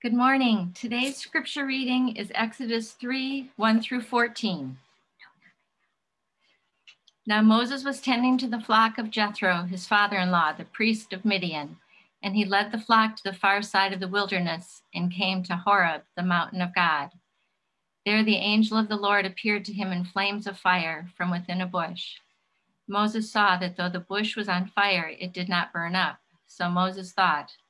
Good morning. Today's scripture reading is Exodus 3 1 through 14. Now Moses was tending to the flock of Jethro, his father in law, the priest of Midian, and he led the flock to the far side of the wilderness and came to Horeb, the mountain of God. There the angel of the Lord appeared to him in flames of fire from within a bush. Moses saw that though the bush was on fire, it did not burn up. So Moses thought,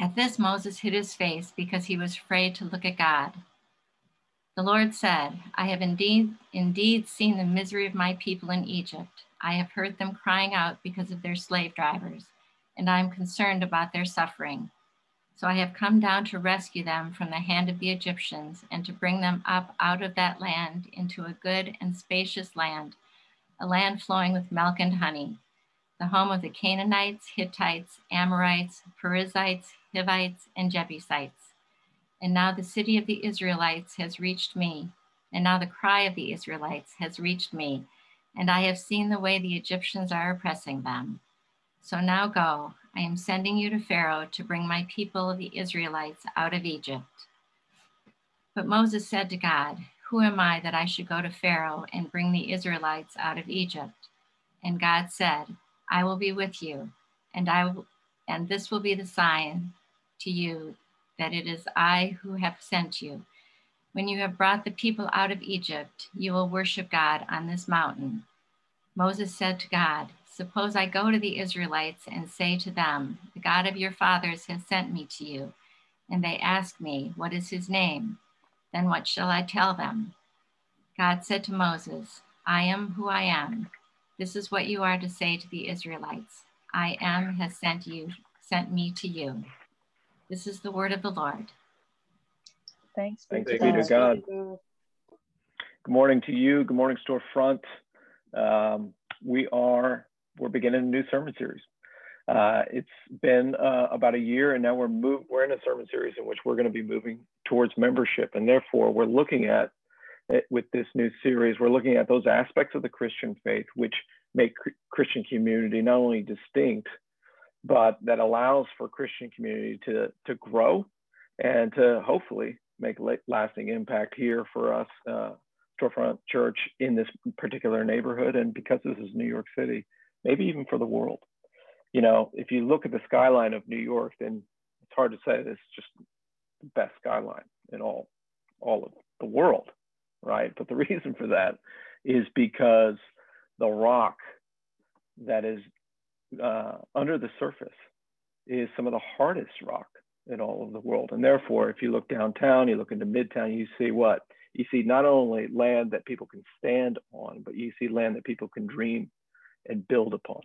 At this, Moses hid his face because he was afraid to look at God. The Lord said, I have indeed, indeed seen the misery of my people in Egypt. I have heard them crying out because of their slave drivers, and I am concerned about their suffering. So I have come down to rescue them from the hand of the Egyptians and to bring them up out of that land into a good and spacious land, a land flowing with milk and honey, the home of the Canaanites, Hittites, Amorites, Perizzites, Hivites, and Jebusites. And now the city of the Israelites has reached me, and now the cry of the Israelites has reached me, and I have seen the way the Egyptians are oppressing them. So now go, I am sending you to Pharaoh to bring my people, the Israelites, out of Egypt. But Moses said to God, Who am I that I should go to Pharaoh and bring the Israelites out of Egypt? And God said, I will be with you, and I will, and this will be the sign to you that it is I who have sent you. When you have brought the people out of Egypt, you will worship God on this mountain. Moses said to God, Suppose I go to the Israelites and say to them, The God of your fathers has sent me to you. And they ask me, What is his name? Then what shall I tell them? God said to Moses, I am who I am. This is what you are to say to the Israelites I am has sent you, sent me to you. This is the word of the Lord. Thanks be, Thanks to, God. God. Good morning to you. Good morning, Storefront. Um, we are we're beginning a new sermon series. Uh, it's been uh, about a year, and now we're move, we're in a sermon series in which we're going to be moving towards membership, and therefore we're looking at it, with this new series. We're looking at those aspects of the Christian faith which make Christian community not only distinct but that allows for Christian community to, to grow and to hopefully make lasting impact here for us, uh, Storefront Church in this particular neighborhood. And because this is New York City, maybe even for the world. You know, if you look at the skyline of New York, then it's hard to say it's just the best skyline in all, all of the world, right? But the reason for that is because the rock that is uh, under the surface is some of the hardest rock in all of the world. And therefore, if you look downtown, you look into Midtown, you see what? You see not only land that people can stand on, but you see land that people can dream and build upon,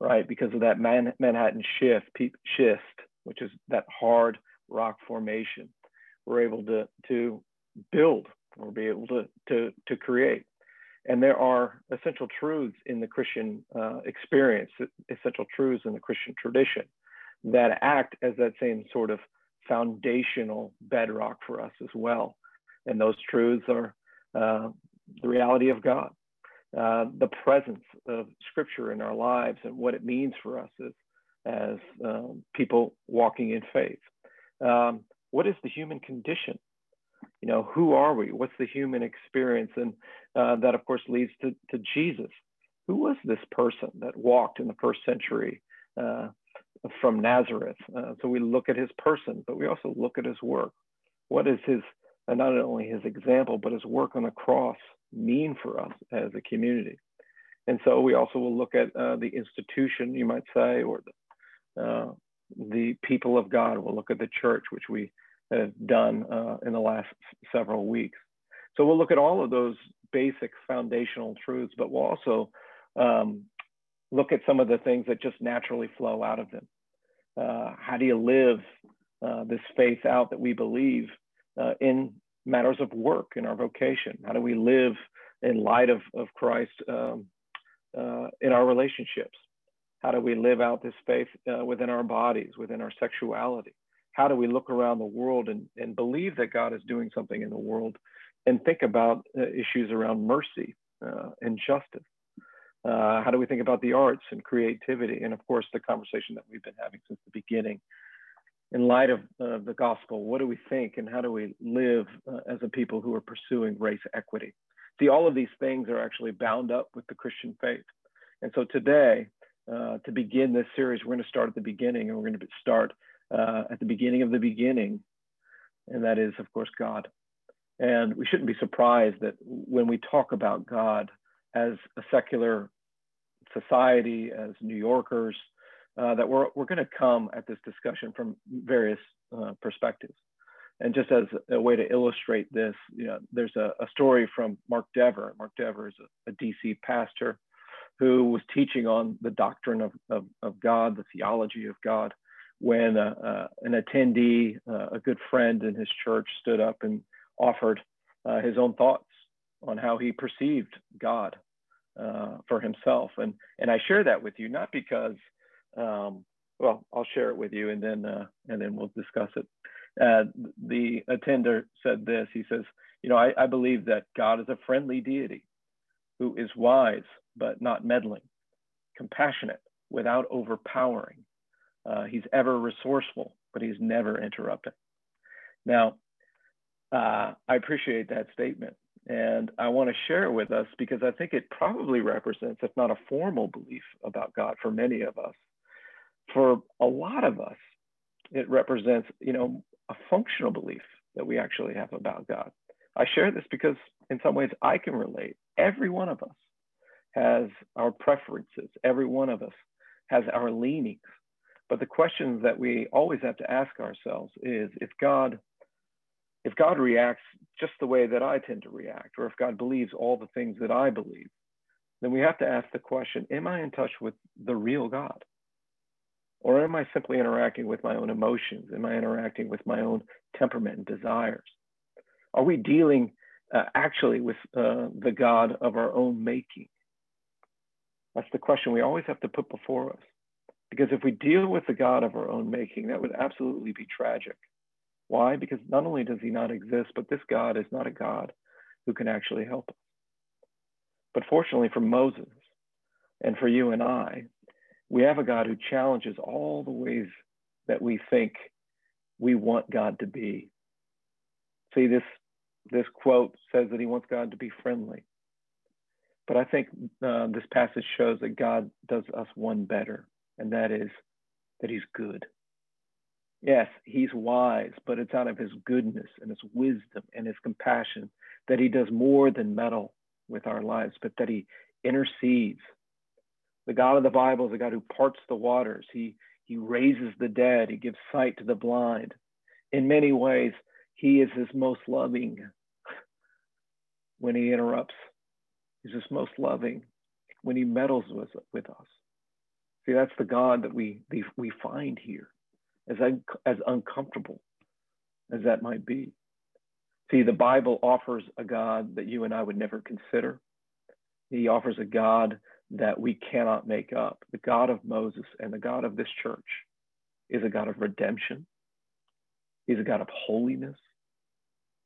right? Because of that Man- Manhattan shift, schist, which is that hard rock formation, we're able to, to build or be able to, to, to create. And there are essential truths in the Christian uh, experience, essential truths in the Christian tradition that act as that same sort of foundational bedrock for us as well. And those truths are uh, the reality of God, uh, the presence of Scripture in our lives, and what it means for us as, as um, people walking in faith. Um, what is the human condition? You know who are we? What's the human experience? And uh, that of course leads to, to jesus. Who was this person that walked in the first century uh, from nazareth? Uh, so we look at his person but we also look at his work. What is his and not only his example but his work on the cross mean for us as a community? And so we also will look at uh, the institution you might say or the, uh, the people of god. We'll look at the church which we have done uh, in the last several weeks. So we'll look at all of those basic foundational truths, but we'll also um, look at some of the things that just naturally flow out of them. Uh, how do you live uh, this faith out that we believe uh, in matters of work in our vocation? How do we live in light of, of Christ um, uh, in our relationships? How do we live out this faith uh, within our bodies, within our sexuality? How do we look around the world and, and believe that God is doing something in the world and think about uh, issues around mercy uh, and justice? Uh, how do we think about the arts and creativity? And of course, the conversation that we've been having since the beginning. In light of uh, the gospel, what do we think and how do we live uh, as a people who are pursuing race equity? See, all of these things are actually bound up with the Christian faith. And so today, uh, to begin this series, we're going to start at the beginning and we're going to start uh, at the beginning of the beginning. And that is, of course, God. And we shouldn't be surprised that when we talk about God as a secular society, as New Yorkers, uh, that we're, we're going to come at this discussion from various uh, perspectives. And just as a way to illustrate this, you know, there's a, a story from Mark Dever. Mark Dever is a, a, DC pastor who was teaching on the doctrine of, of, of God, the theology of God, when uh, uh an attendee, uh, a good friend in his church, stood up and offered uh, his own thoughts on how he perceived God uh, for himself. And, and I share that with you, not because, um, well, I'll share it with you and then, and then we'll discuss it. The attender said this, he says, you know, I, I believe that God is a friendly deity who is wise, but not meddling, compassionate without overpowering. Uh, he's ever resourceful, but he's never interrupting. Now, uh, I appreciate that statement. And I want to share it with us because I think it probably represents, if not a formal belief about God for many of us, for a lot of us, it represents, you know, a functional belief that we actually have about God. I share this because in some ways I can relate. Every one of us has our preferences. Every one of us has our leanings. But the question that we always have to ask ourselves is if God if God reacts just the way that I tend to react, or if God believes all the things that I believe, then we have to ask the question Am I in touch with the real God? Or am I simply interacting with my own emotions? Am I interacting with my own temperament and desires? Are we dealing uh, actually with uh, the God of our own making? That's the question we always have to put before us. Because if we deal with the God of our own making, that would absolutely be tragic. Why? Because not only does he not exist, but this God is not a God who can actually help us. But fortunately for Moses and for you and I, we have a God who challenges all the ways that we think we want God to be. See, this, this quote says that he wants God to be friendly. But I think uh, this passage shows that God does us one better, and that is that he's good. Yes, he's wise, but it's out of his goodness and his wisdom and his compassion that he does more than meddle with our lives, but that he intercedes. The God of the Bible is a God who parts the waters. He, he raises the dead. He gives sight to the blind. In many ways, he is his most loving when he interrupts. He's his most loving when he meddles with, with us. See, that's the God that we, we find here as, un- as uncomfortable as that might be. See, the Bible offers a God that you and I would never consider. He offers a God that we cannot make up. The God of Moses and the God of this church is a God of redemption. He's a God of holiness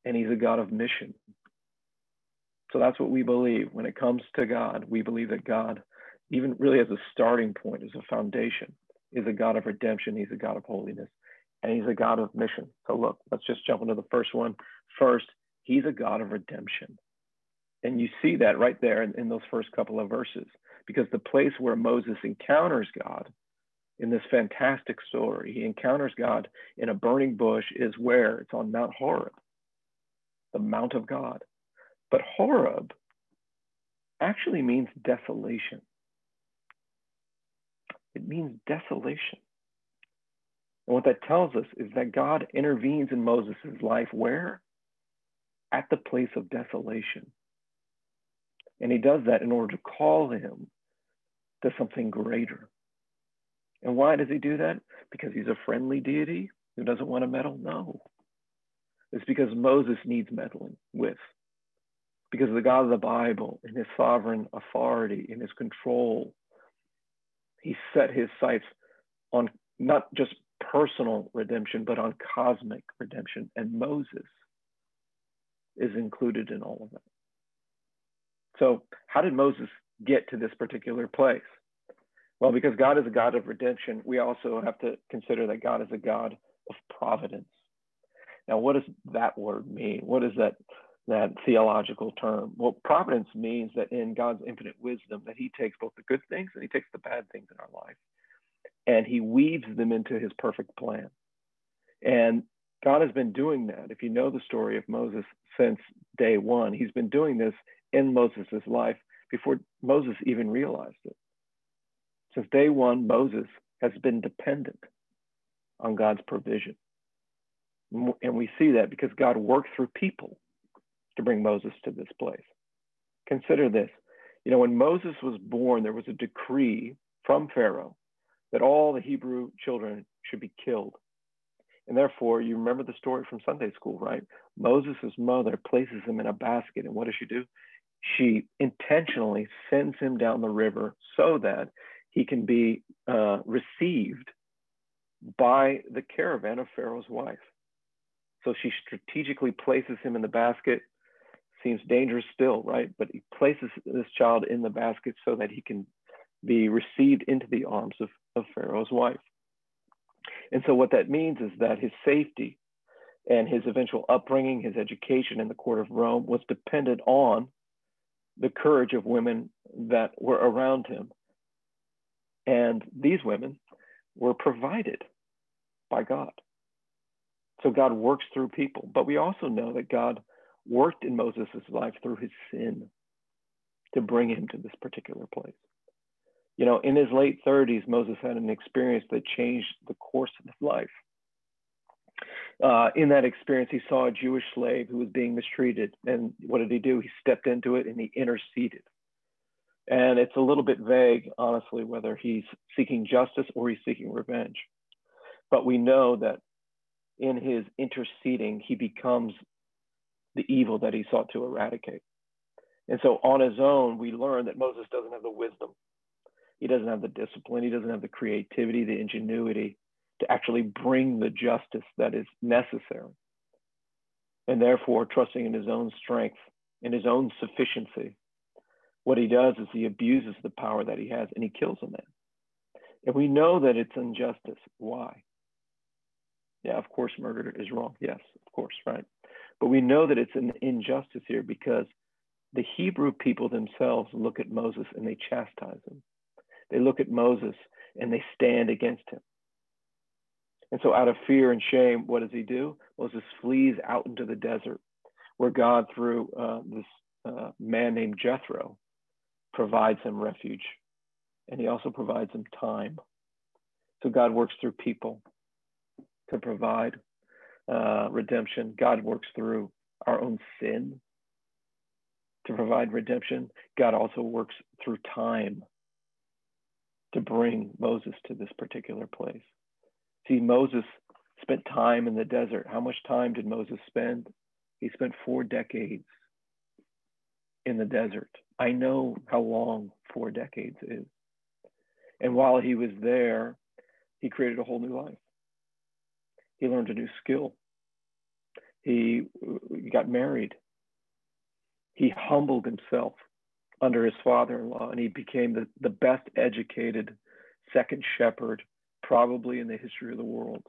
and he's a God of mission. So that's what we believe. When it comes to God, we believe that God, even really as a starting point, as a foundation, is a God of redemption. He's a God of holiness, and he's a God of mission. So look, let's just jump into the first one. First, he's a God of redemption. And you see that right there in, in those first couple of verses, because the place where Moses encounters God in this fantastic story, he encounters God in a burning bush, is where? It's on Mount Horeb, the Mount of God. But Horeb actually means desolation. It means desolation. And what that tells us is that God intervenes in Moses' life where? At the place of desolation. And he does that in order to call him to something greater. And why does he do that? Because he's a friendly deity who doesn't want to meddle? No. It's because Moses needs meddling with. Because the God of the Bible, in his sovereign authority, in his control, he set his sights on not just personal redemption, but on cosmic redemption. And Moses is included in all of that. So, how did Moses get to this particular place? Well, because God is a God of redemption, we also have to consider that God is a God of providence. Now, what does that word mean? What is that that theological term? Well, providence means that in God's infinite wisdom, that He takes both the good things and He takes the bad things in our life, and He weaves them into His perfect plan. And God has been doing that. If you know the story of Moses since day one, He's been doing this in Moses' life before Moses even realized it. Since day one, Moses has been dependent on God's provision. And we see that because God worked through people to bring Moses to this place. Consider this. You know, when Moses was born, there was a decree from Pharaoh that all the Hebrew children should be killed. And therefore, you remember the story from Sunday school, right? Moses' mother places him in a basket. And what does she do? She intentionally sends him down the river so that he can be uh, received by the caravan of Pharaoh's wife. So she strategically places him in the basket. Seems dangerous still, right? But he places this child in the basket so that he can be received into the arms of, of Pharaoh's wife. And so, what that means is that his safety and his eventual upbringing, his education in the court of Rome was dependent on the courage of women that were around him. And these women were provided by God. So God works through people. But we also know that God worked in Moses' life through his sin to bring him to this particular place. You know, in his late 30s, Moses had an experience that changed the course of his life. Uh, in that experience, he saw a Jewish slave who was being mistreated. And what did he do? He stepped into it and he interceded. And it's a little bit vague, honestly, whether he's seeking justice or he's seeking revenge. But we know that in his interceding, he becomes the evil that he sought to eradicate. And so on his own, we learn that Moses doesn't have the wisdom. He doesn't have the discipline. He doesn't have the creativity, the ingenuity to actually bring the justice that is necessary. And therefore, trusting in his own strength, in his own sufficiency, what he does is he abuses the power that he has and he kills a man. And we know that it's injustice. Why? Yeah, of course, murder is wrong. Yes, of course, right. But we know that it's an injustice here because the Hebrew people themselves look at Moses and they chastise him. They look at Moses and they stand against him. And so, out of fear and shame, what does he do? Moses flees out into the desert, where God, through uh, this uh, man named Jethro, provides him refuge. And he also provides him time. So, God works through people to provide uh, redemption. God works through our own sin to provide redemption. God also works through time to bring Moses to this particular place. See, Moses spent time in the desert. How much time did Moses spend? He spent four decades in the desert. I know how long four decades is. And while he was there, he created a whole new life. He learned a new skill. He got married. He humbled himself under his father in law and he became the, the best educated second shepherd, probably in the history of the world.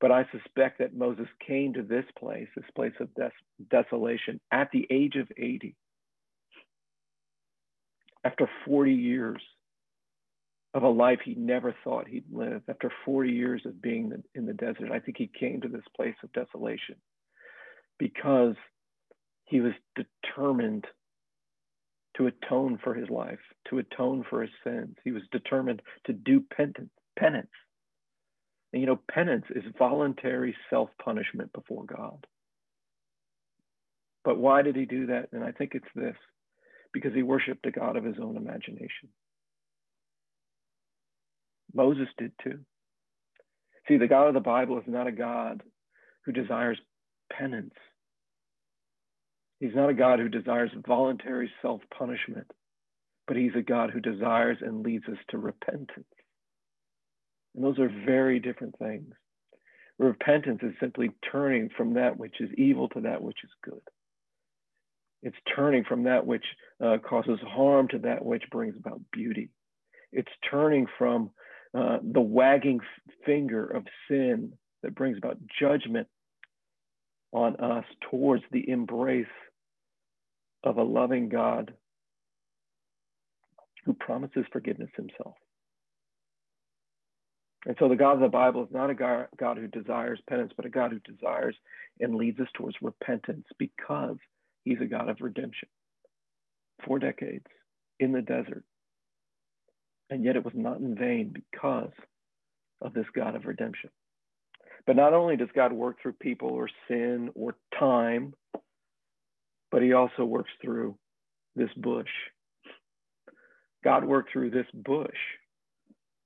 But I suspect that Moses came to this place, this place of des- desolation, at the age of 80, after 40 years of a life he never thought he'd live. After 40 years of being in the desert, I think he came to this place of desolation because he was determined to atone for his life, to atone for his sins. He was determined to do penance. penance. And you know, penance is voluntary self punishment before God. But why did he do that? And I think it's this because he worshiped a God of his own imagination. Moses did too. See, the God of the Bible is not a God who desires penance. He's not a God who desires voluntary self punishment, but he's a God who desires and leads us to repentance. And those are very different things. Repentance is simply turning from that which is evil to that which is good. It's turning from that which uh, causes harm to that which brings about beauty. It's turning from uh, the wagging finger of sin that brings about judgment on us towards the embrace of a loving God who promises forgiveness himself. And so the God of the Bible is not a God who desires penance, but a God who desires and leads us towards repentance because he's a God of redemption. Four decades in the desert. And yet it was not in vain because of this God of redemption. But not only does God work through people or sin or time, but he also works through this bush. God worked through this bush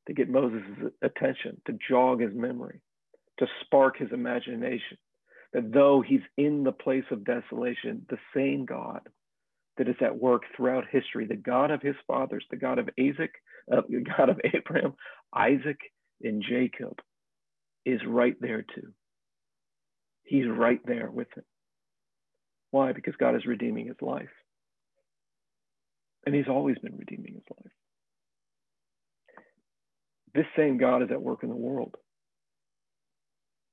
to get Moses' attention, to jog his memory, to spark his imagination. That though he's in the place of desolation, the same God that is at work throughout history, the God of his fathers, the God of Isaac, uh, the God of Abraham, Isaac, and Jacob, is right there too. He's right there with him. Why? Because God is redeeming his life. And he's always been redeeming his life. This same God is at work in the world.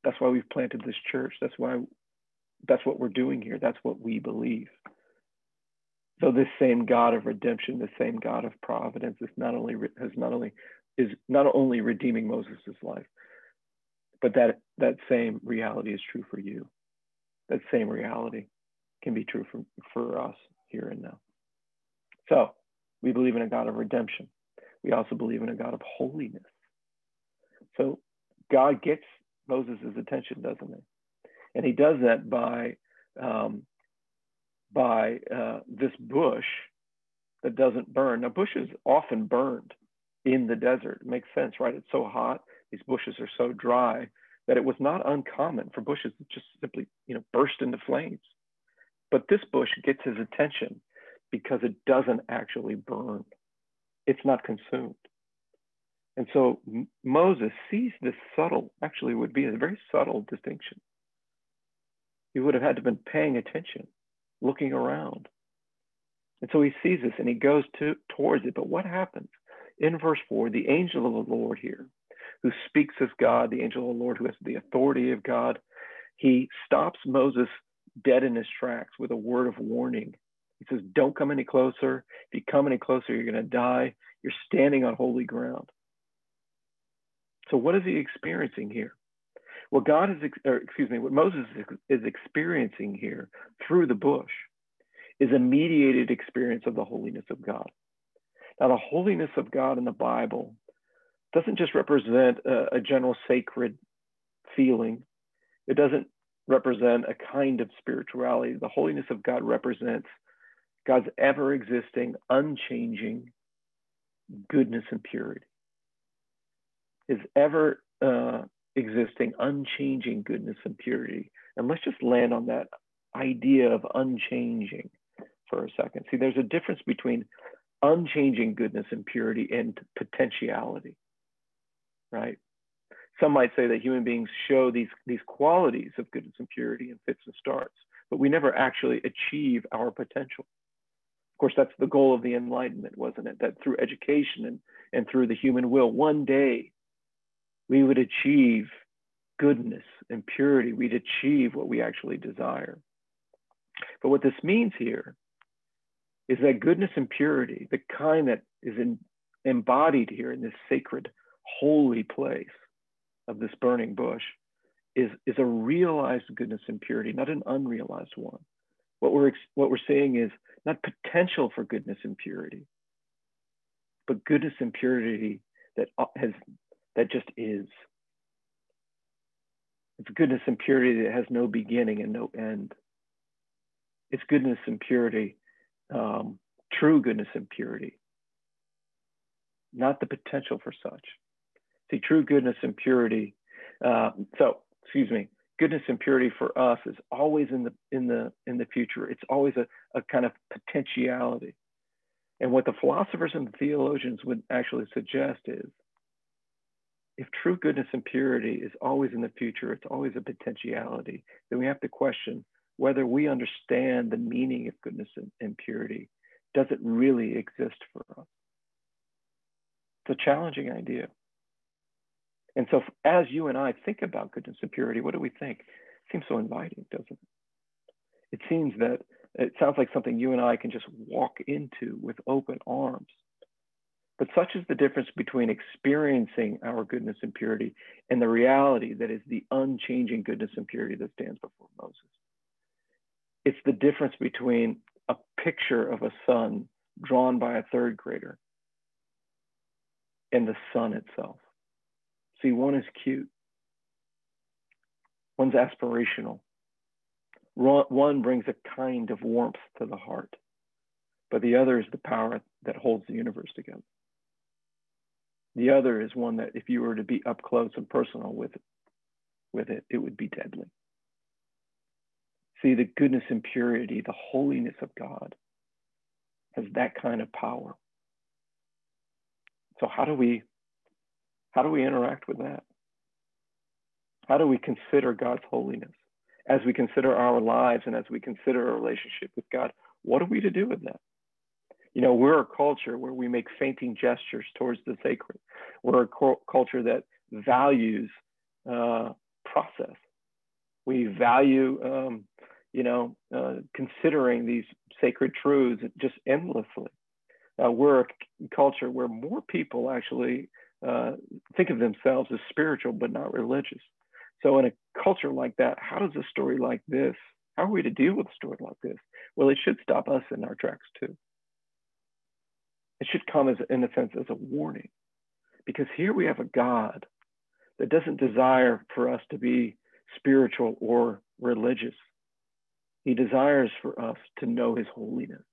That's why we've planted this church. That's why that's what we're doing here. That's what we believe. So this same God of redemption, the same God of providence is not only has not only is not only redeeming Moses' life, but that that same reality is true for you. That same reality can be true for, for us here and now. So we believe in a God of redemption. We also believe in a God of holiness. So God gets Moses' attention, doesn't he? And he does that by um, by uh, this bush that doesn't burn. Now, bushes often burned in the desert. It makes sense, right? It's so hot; these bushes are so dry that it was not uncommon for bushes to just simply, you know, burst into flames. But this bush gets his attention because it doesn't actually burn. It's not consumed. And so Moses sees this subtle, actually would be a very subtle distinction. He would have had to have been paying attention, looking around. And so he sees this and he goes to, towards it. But what happens? In verse 4, the angel of the Lord here, who speaks as God, the angel of the Lord who has the authority of God, he stops Moses dead in his tracks with a word of warning. He says, Don't come any closer. If you come any closer, you're going to die. You're standing on holy ground. So, what is he experiencing here? What God is, or excuse me, what Moses is experiencing here through the bush is a mediated experience of the holiness of God. Now, the holiness of God in the Bible doesn't just represent a, a general sacred feeling, it doesn't represent a kind of spirituality. The holiness of God represents God's ever existing, unchanging goodness and purity his ever uh, existing, unchanging goodness and purity. And let's just land on that idea of unchanging for a second. See, there's a difference between unchanging goodness and purity and potentiality, right? Some might say that human beings show these, these qualities of goodness and purity in fits and starts, but we never actually achieve our potential. Of course, that's the goal of the Enlightenment, wasn't it? That through education and, and through the human will, one day we would achieve goodness and purity. We'd achieve what we actually desire. But what this means here is that goodness and purity, the kind that is in, embodied here in this sacred, holy place of this burning bush, is, is a realized goodness and purity, not an unrealized one. What we're, what we're saying is not potential for goodness and purity, but goodness and purity that uh, has that just is. It's goodness and purity that has no beginning and no end. It's goodness and purity, um, true goodness and purity, not the potential for such. See, true goodness and purity. Uh, so, excuse me, goodness and purity for us is always in the in the in the future. It's always a, a kind of potentiality. And what the philosophers and the theologians would actually suggest is if true goodness and purity is always in the future, it's always a potentiality, then we have to question whether we understand the meaning of goodness and, and purity. Does it really exist for us? It's a challenging idea. And so, as you and I think about goodness and purity, what do we think? It seems so inviting, doesn't it? It seems that it sounds like something you and I can just walk into with open arms. But such is the difference between experiencing our goodness and purity and the reality that is the unchanging goodness and purity that stands before Moses. It's the difference between a picture of a sun drawn by a third grader and the sun itself. See, one is cute, one's aspirational, one brings a kind of warmth to the heart, but the other is the power that holds the universe together. The other is one that if you were to be up close and personal with it, with it, it would be deadly. See, the goodness and purity, the holiness of God has that kind of power. So how do we how do we interact with that? How do we consider God's holiness? As we consider our lives and as we consider our relationship with God, what are we to do with that? You know, we're a culture where we make fainting gestures towards the sacred. We're a culture that values uh, process. We value, um, you know, uh, considering these sacred truths just endlessly. Uh, we're a culture where more people actually uh, think of themselves as spiritual but not religious. So, in a culture like that, how does a story like this, how are we to deal with a story like this? Well, it should stop us in our tracks too. It should come as, in a sense, as a warning, because here we have a God that doesn't desire for us to be spiritual or religious. He desires for us to know His holiness,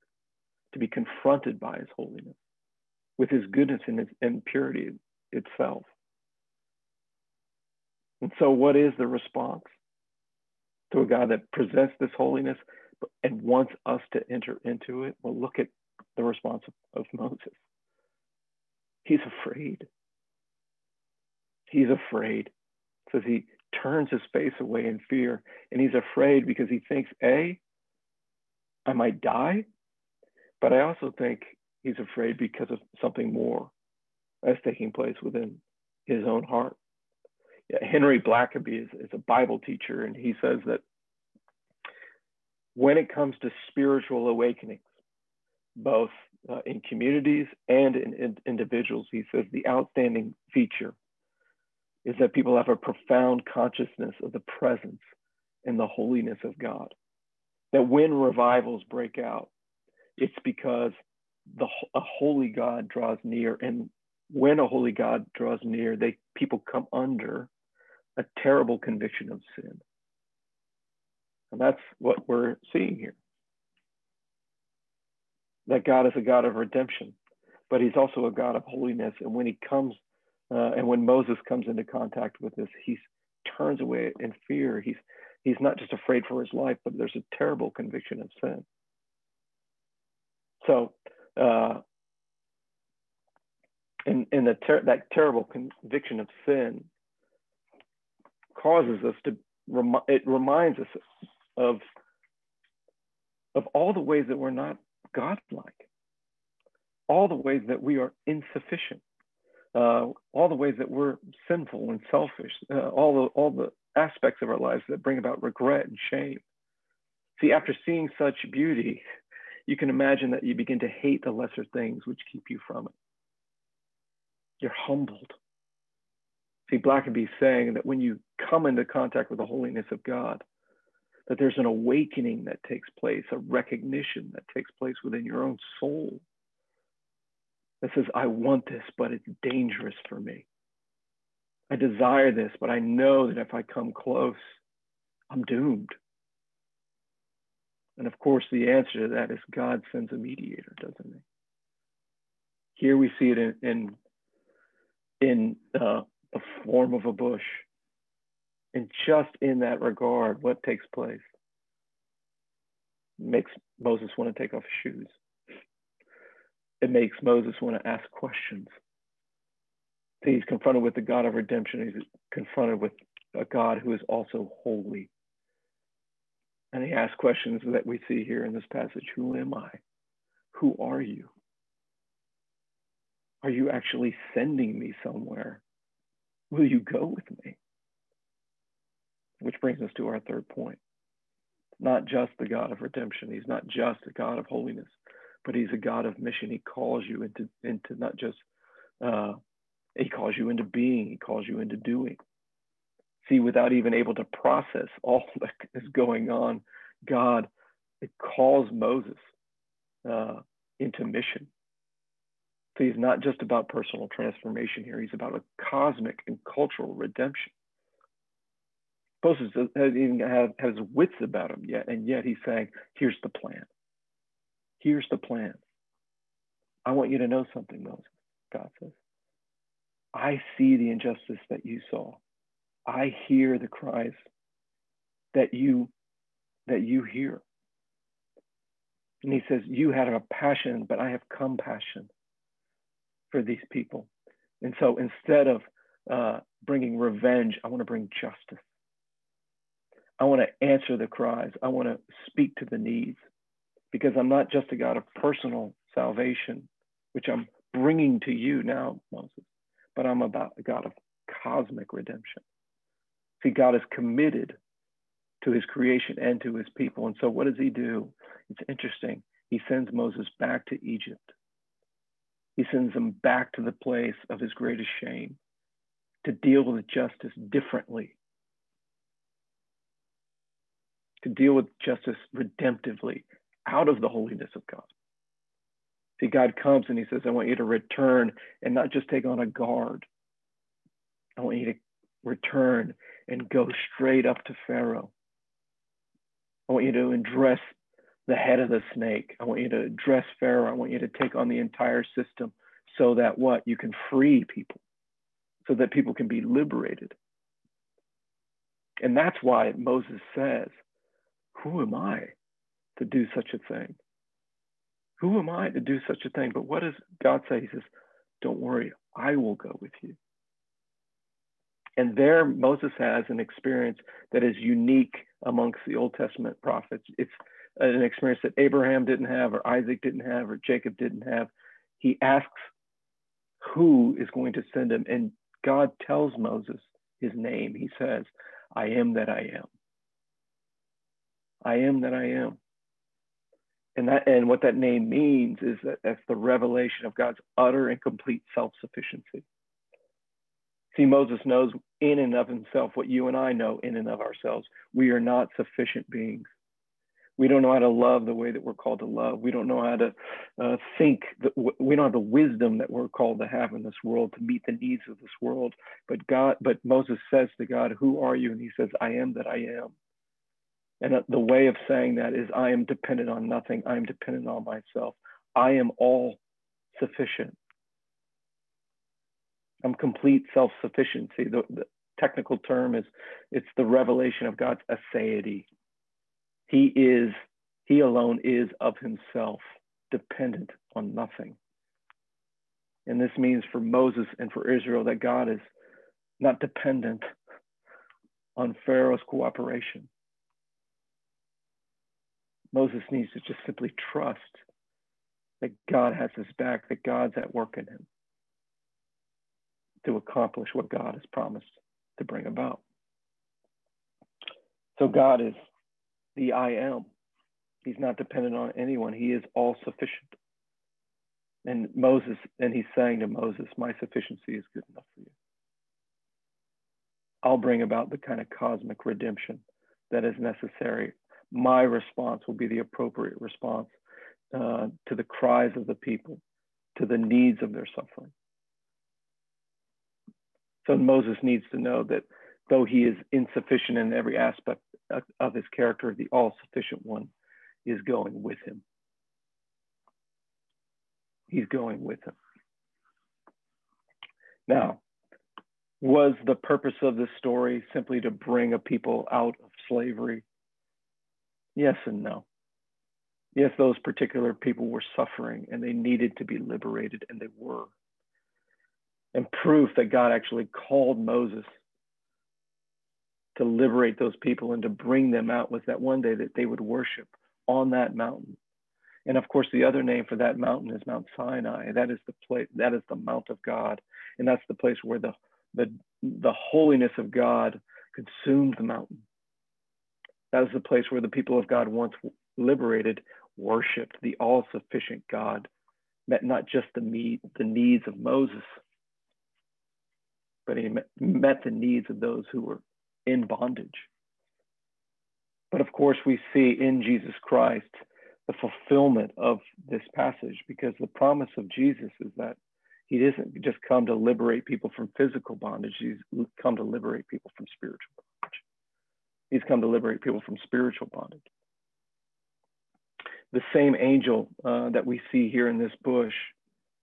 to be confronted by His holiness, with His goodness and His purity itself. And so, what is the response to a God that presents this holiness and wants us to enter into it? Well, look at the response of, Moses. He's afraid. He's afraid. Says he turns his face away in fear, and he's afraid because he thinks, A, I might die, but I also think he's afraid because of something more that's taking place within his own heart. Yeah, Henry Blackaby is, is a Bible teacher, and he says that when it comes to spiritual awakenings, both uh, in communities and in, in individuals, he says the outstanding feature is that people have a profound consciousness of the presence and the holiness of God. That when revivals break out, it's because the, a holy God draws near and when a holy God draws near, they people come under a terrible conviction of sin. And that's what we're seeing here. That God is a God of redemption, but he's also a God of holiness. And when he comes, uh, and when Moses comes into contact with this, he turns away in fear. He's he's not just afraid for his life, but there's a terrible conviction of sin. So uh, and, and the ter- that terrible conviction of sin causes us to rem- it reminds us of of all the ways that we're not godlike all the ways that we are insufficient uh, all the ways that we're sinful and selfish uh, all the all the aspects of our lives that bring about regret and shame see after seeing such beauty you can imagine that you begin to hate the lesser things which keep you from it you're humbled. See, Blackaby saying that when you come into contact with the holiness of God, that there's an awakening that takes place, a recognition that takes place within your own soul that says, I want this, but it's dangerous for me. I desire this, but I know that if I come close, I'm doomed. And of course, the answer to that is God sends a mediator, doesn't he? Here we see it in, in in uh, the form of a bush. And just in that regard, what takes place? Makes Moses want to take off his shoes. It makes Moses want to ask questions. He's confronted with the God of redemption. He's confronted with a God who is also holy. And he asks questions that we see here in this passage Who am I? Who are you? Are you actually sending me somewhere? Will you go with me? Which brings us to our third point. Not just the God of redemption, He's not just a God of holiness, but He's a God of mission. He calls you into, into not just, uh, He calls you into being, He calls you into doing. See, without even able to process all that is going on, God it calls Moses uh, into mission. So he's not just about personal transformation here, he's about a cosmic and cultural redemption. Moses doesn't even have has wits about him yet, and yet he's saying, Here's the plan. Here's the plan. I want you to know something, Moses, God says. I see the injustice that you saw. I hear the cries that you that you hear. And he says, You had a passion, but I have compassion for these people. And so instead of uh, bringing revenge, I want to bring justice. I want to answer the cries. I want to speak to the needs because I'm not just a God of personal salvation, which I'm bringing to you now, Moses, but I'm about a God of cosmic redemption. See, God is committed to his creation and to his people. And so, what does he do? It's interesting. He sends Moses back to Egypt he sends him back to the place of his greatest shame to deal with justice differently, to deal with justice redemptively out of the holiness of God. See, God comes and he says, I want you to return and not just take on a guard. I want you to return and go straight up to Pharaoh. I want you to address the head of the snake. I want you to address Pharaoh. I want you to take on the entire system so that what? You can free people, so that people can be liberated. And that's why Moses says, Who am I to do such a thing? Who am I to do such a thing? But what does God say? He says, Don't worry, I will go with you. And there, Moses has an experience that is unique amongst the Old Testament prophets. It's an experience that Abraham didn't have, or Isaac didn't have, or Jacob didn't have. He asks who is going to send him, and God tells Moses his name. He says, I am that I am. I am that I am. And that and what that name means is that that's the revelation of God's utter and complete self-sufficiency. See, Moses knows in and of himself what you and I know in and of ourselves. We are not sufficient beings we don't know how to love the way that we're called to love. We don't know how to uh, think. That we don't have the wisdom that we're called to have in this world to meet the needs of this world. But God, but Moses says to God, "Who are you?" And he says, "I am that I am." And the way of saying that is, I am dependent on nothing. I am dependent on myself. I am all sufficient. I'm complete self-sufficiency. The, the technical term is, it's the revelation of God's aseity he is, he alone is of himself, dependent on nothing. And this means for Moses and for Israel that God is not dependent on Pharaoh's cooperation. Moses needs to just simply trust that God has his back, that God's at work in him to accomplish what God has promised to bring about. So God is the I am. He's not dependent on anyone. He is all sufficient. And Moses, and he's saying to Moses, My sufficiency is good enough for you. I'll bring about the kind of cosmic redemption that is necessary. My response will be the appropriate response uh, to the cries of the people, to the needs of their suffering. So Moses needs to know that though he is insufficient in every aspect of his character, the all sufficient one is going with him. He's going with him. Now, Was the purpose of this story simply to bring a people out of slavery? Yes and no. Yes, those particular people were suffering and they needed to be liberated, and they were. And proof that God actually called Moses to liberate those people and to bring them out was that one day that they would worship on that mountain. And of course, the other name for that mountain is Mount Sinai. That is the place, that is the Mount of God. And that's the place where the, the, the holiness of God consumed the mountain. That is the place where the people of God, once liberated, worshiped the all sufficient God, met not just the, the needs of Moses, but he met, met the needs of those who were in bondage. But of course, we see in Jesus Christ the fulfillment of this passage because the promise of Jesus is that he doesn't just come to liberate people from physical bondage, he's come to liberate people from spiritual bondage. He's come to liberate people from spiritual bondage. The same angel uh, that we see here in this bush,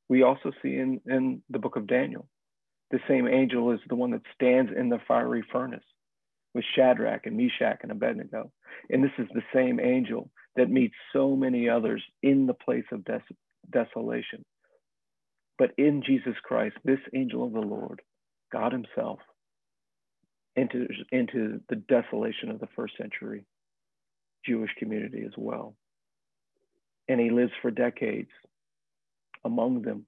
we also see in, in the book of Daniel. The same angel is the one that stands in the fiery furnace with Shadrach and Meshach and Abednego. And this is the same angel that meets so many others in the place of des- desolation. But in Jesus Christ, this angel of the Lord, God Himself, enters into the desolation of the first century Jewish community as well. And he lives for decades among them.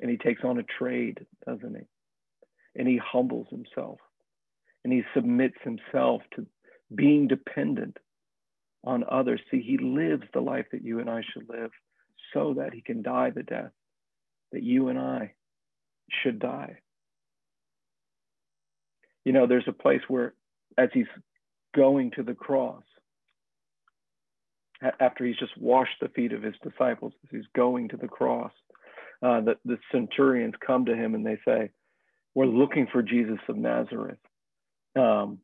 And he takes on a trade, doesn't he? And he humbles himself and he submits himself to being dependent on others. See, he lives the life that you and I should live so that he can die the death that you and I should die. You know, there's a place where, as he's going to the cross, after he's just washed the feet of his disciples, as he's going to the cross, uh, the, the centurions come to him and they say, We're looking for Jesus of Nazareth um,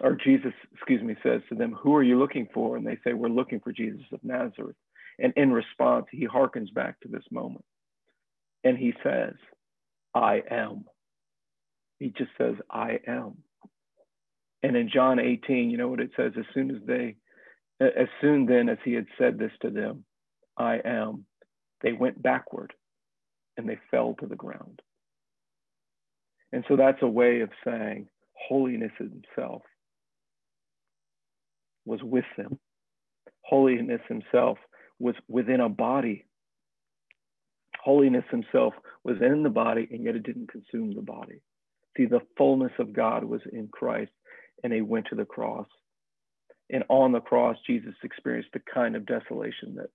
or Jesus, excuse me, says to them, Who are you looking for? And they say, We're looking for Jesus of Nazareth. And in response, he harkens back to this moment and he says, I am. He just says, I am. And in John 18, you know what it says? As soon as they, as soon then as he had said this to them, I am, they went backward and they fell to the ground. And so that's a way of saying, holiness himself was with them. Holiness himself was within a body. Holiness himself was in the body, and yet it didn't consume the body. See, the fullness of God was in Christ, and he went to the cross. And on the cross, Jesus experienced the kind of desolation that,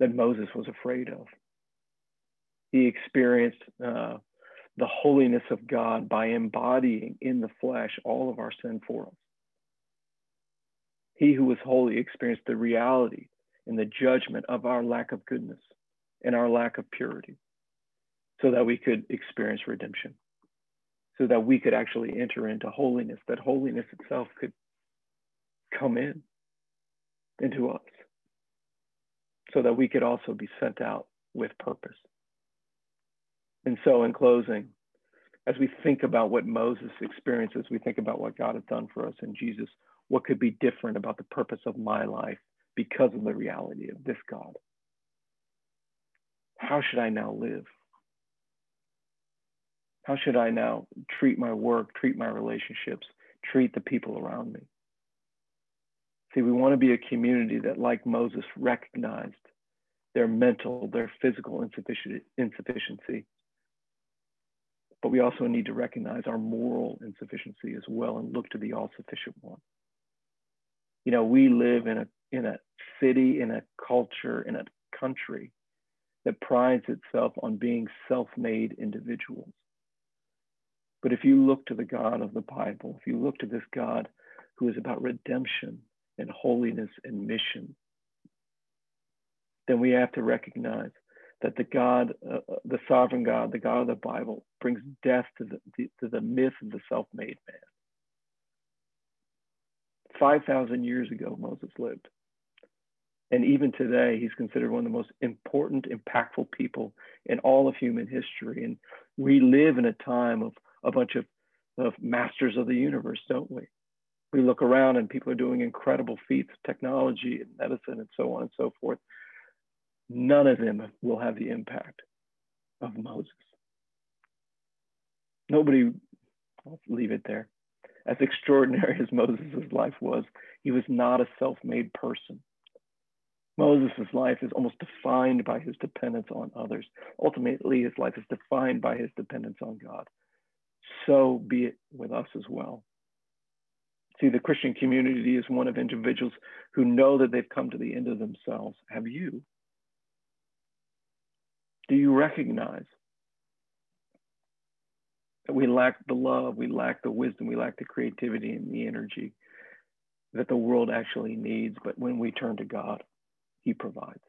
that Moses was afraid of. He experienced uh, the holiness of God by embodying in the flesh all of our sin for us. He who was holy experienced the reality and the judgment of our lack of goodness and our lack of purity so that we could experience redemption, so that we could actually enter into holiness, that holiness itself could come in into us, so that we could also be sent out with purpose. And so, in closing, as we think about what Moses experienced, as we think about what God has done for us in Jesus, what could be different about the purpose of my life because of the reality of this God? How should I now live? How should I now treat my work, treat my relationships, treat the people around me? See, we want to be a community that, like Moses, recognized their mental, their physical insufficiency, but we also need to recognize our moral insufficiency as well and look to the all sufficient one. You know, we live in a, in a city, in a culture, in a country that prides itself on being self made individuals. But if you look to the God of the Bible, if you look to this God who is about redemption and holiness and mission, then we have to recognize that the God, uh, uh, the sovereign God, the God of the Bible, brings death to the, to the myth of the self made man. 5,000 years ago, Moses lived. And even today, he's considered one of the most important, impactful people in all of human history. And We live in a time of a bunch of, of masters of the universe, don't we? We look around and people are doing incredible feats of technology and medicine and so on and so forth. None of them will have the impact of Moses. Nobody, I'll leave it there. As extraordinary as Moses' life was, he was not a self made person. Moses' life is almost defined by his dependence on others. Ultimately, his life is defined by his dependence on God. So be it with us as well. See, the Christian community is one of individuals who know that they've come to the end of themselves. Have you? Do you recognize that we lack the love, we lack the wisdom, we lack the creativity and the energy that the world actually needs? But when we turn to God, He provides.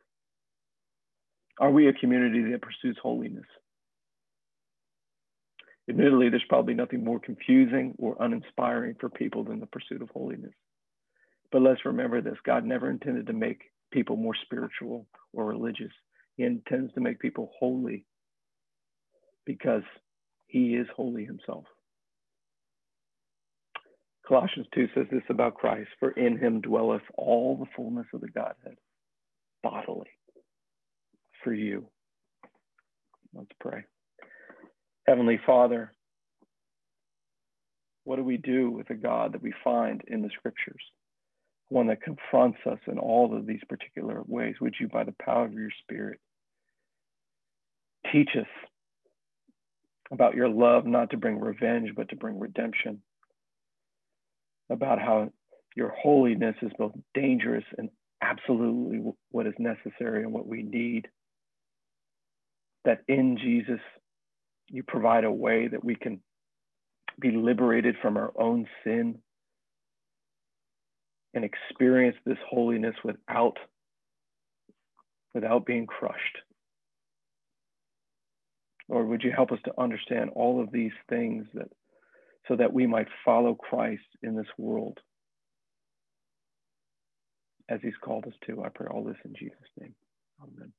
Are we a community that pursues holiness? Admittedly, there's probably nothing more confusing or uninspiring for people than the pursuit of holiness. But let's remember this God never intended to make people more spiritual or religious. He intends to make people holy because he is holy himself. Colossians 2 says this about Christ For in him dwelleth all the fullness of the Godhead bodily for you. Let's pray. Heavenly Father, what do we do with the God that we find in the scriptures? One that confronts us in all of these particular ways. Would you, by the power of your Spirit, teach us about your love, not to bring revenge, but to bring redemption? About how your holiness is both dangerous and absolutely what is necessary and what we need. That in Jesus, you provide a way that we can be liberated from our own sin and experience this holiness without without being crushed Lord, would you help us to understand all of these things that so that we might follow Christ in this world as he's called us to. I pray all this in Jesus' name. Amen.